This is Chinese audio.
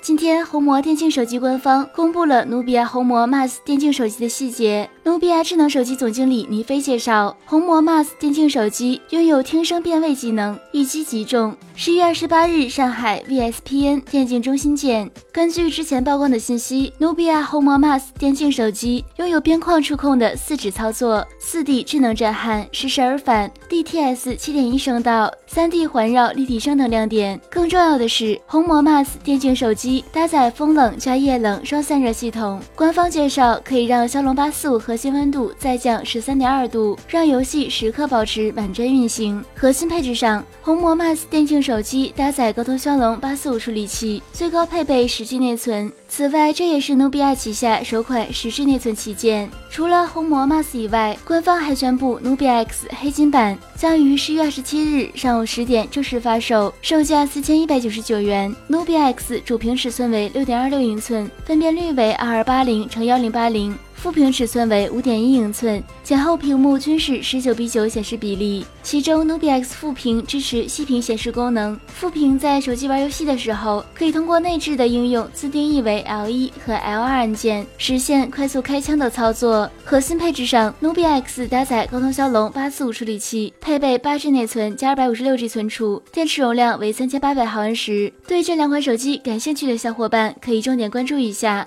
今天，红魔电竞手机官方公布了努比亚红魔 Mas 电竞手机的细节。努比亚智能手机总经理倪飞介绍，红魔 Mas 电竞手机拥有听声辨位技能，一击即中。十一月二十八日，上海 VSPN 电竞中心见。根据之前曝光的信息，努比亚红魔 Mas 电竞手机拥有边框触控的四指操作、四 D 智能震撼、实时耳返、DTS 七点一声道、三 D 环绕立体声等亮点。更重要的是，红魔 Mas 电竞手机搭载风冷加液冷双散热系统。官方介绍，可以让骁龙八四五核心温度再降十三点二度，让游戏时刻保持满帧运行。核心配置上，红魔 Max 电竞手机搭载高通骁龙八四五处理器，最高配备十 G 内存。此外，这也是努比亚旗下首款十 G 内存旗舰。除了红魔 Max 以外，官方还宣布努比亚 X 黑金版将于十月二十七日上午十点正式发售，售价四千一百九十九元。努比亚 X 主屏尺寸为六点二六英寸，分辨率为二二八零乘幺零八零。副屏尺寸为五点一英寸，前后屏幕均是十九比九显示比例。其中努比 X 副屏支持息屏显示功能，副屏在手机玩游戏的时候，可以通过内置的应用自定义为 L 一和 L 二按键，实现快速开枪的操作。核心配置上，努比 X 搭载高通骁龙八四五处理器，配备八 G 内存加二百五十六 G 存储，电池容量为三千八百毫安时。对这两款手机感兴趣的小伙伴，可以重点关注一下。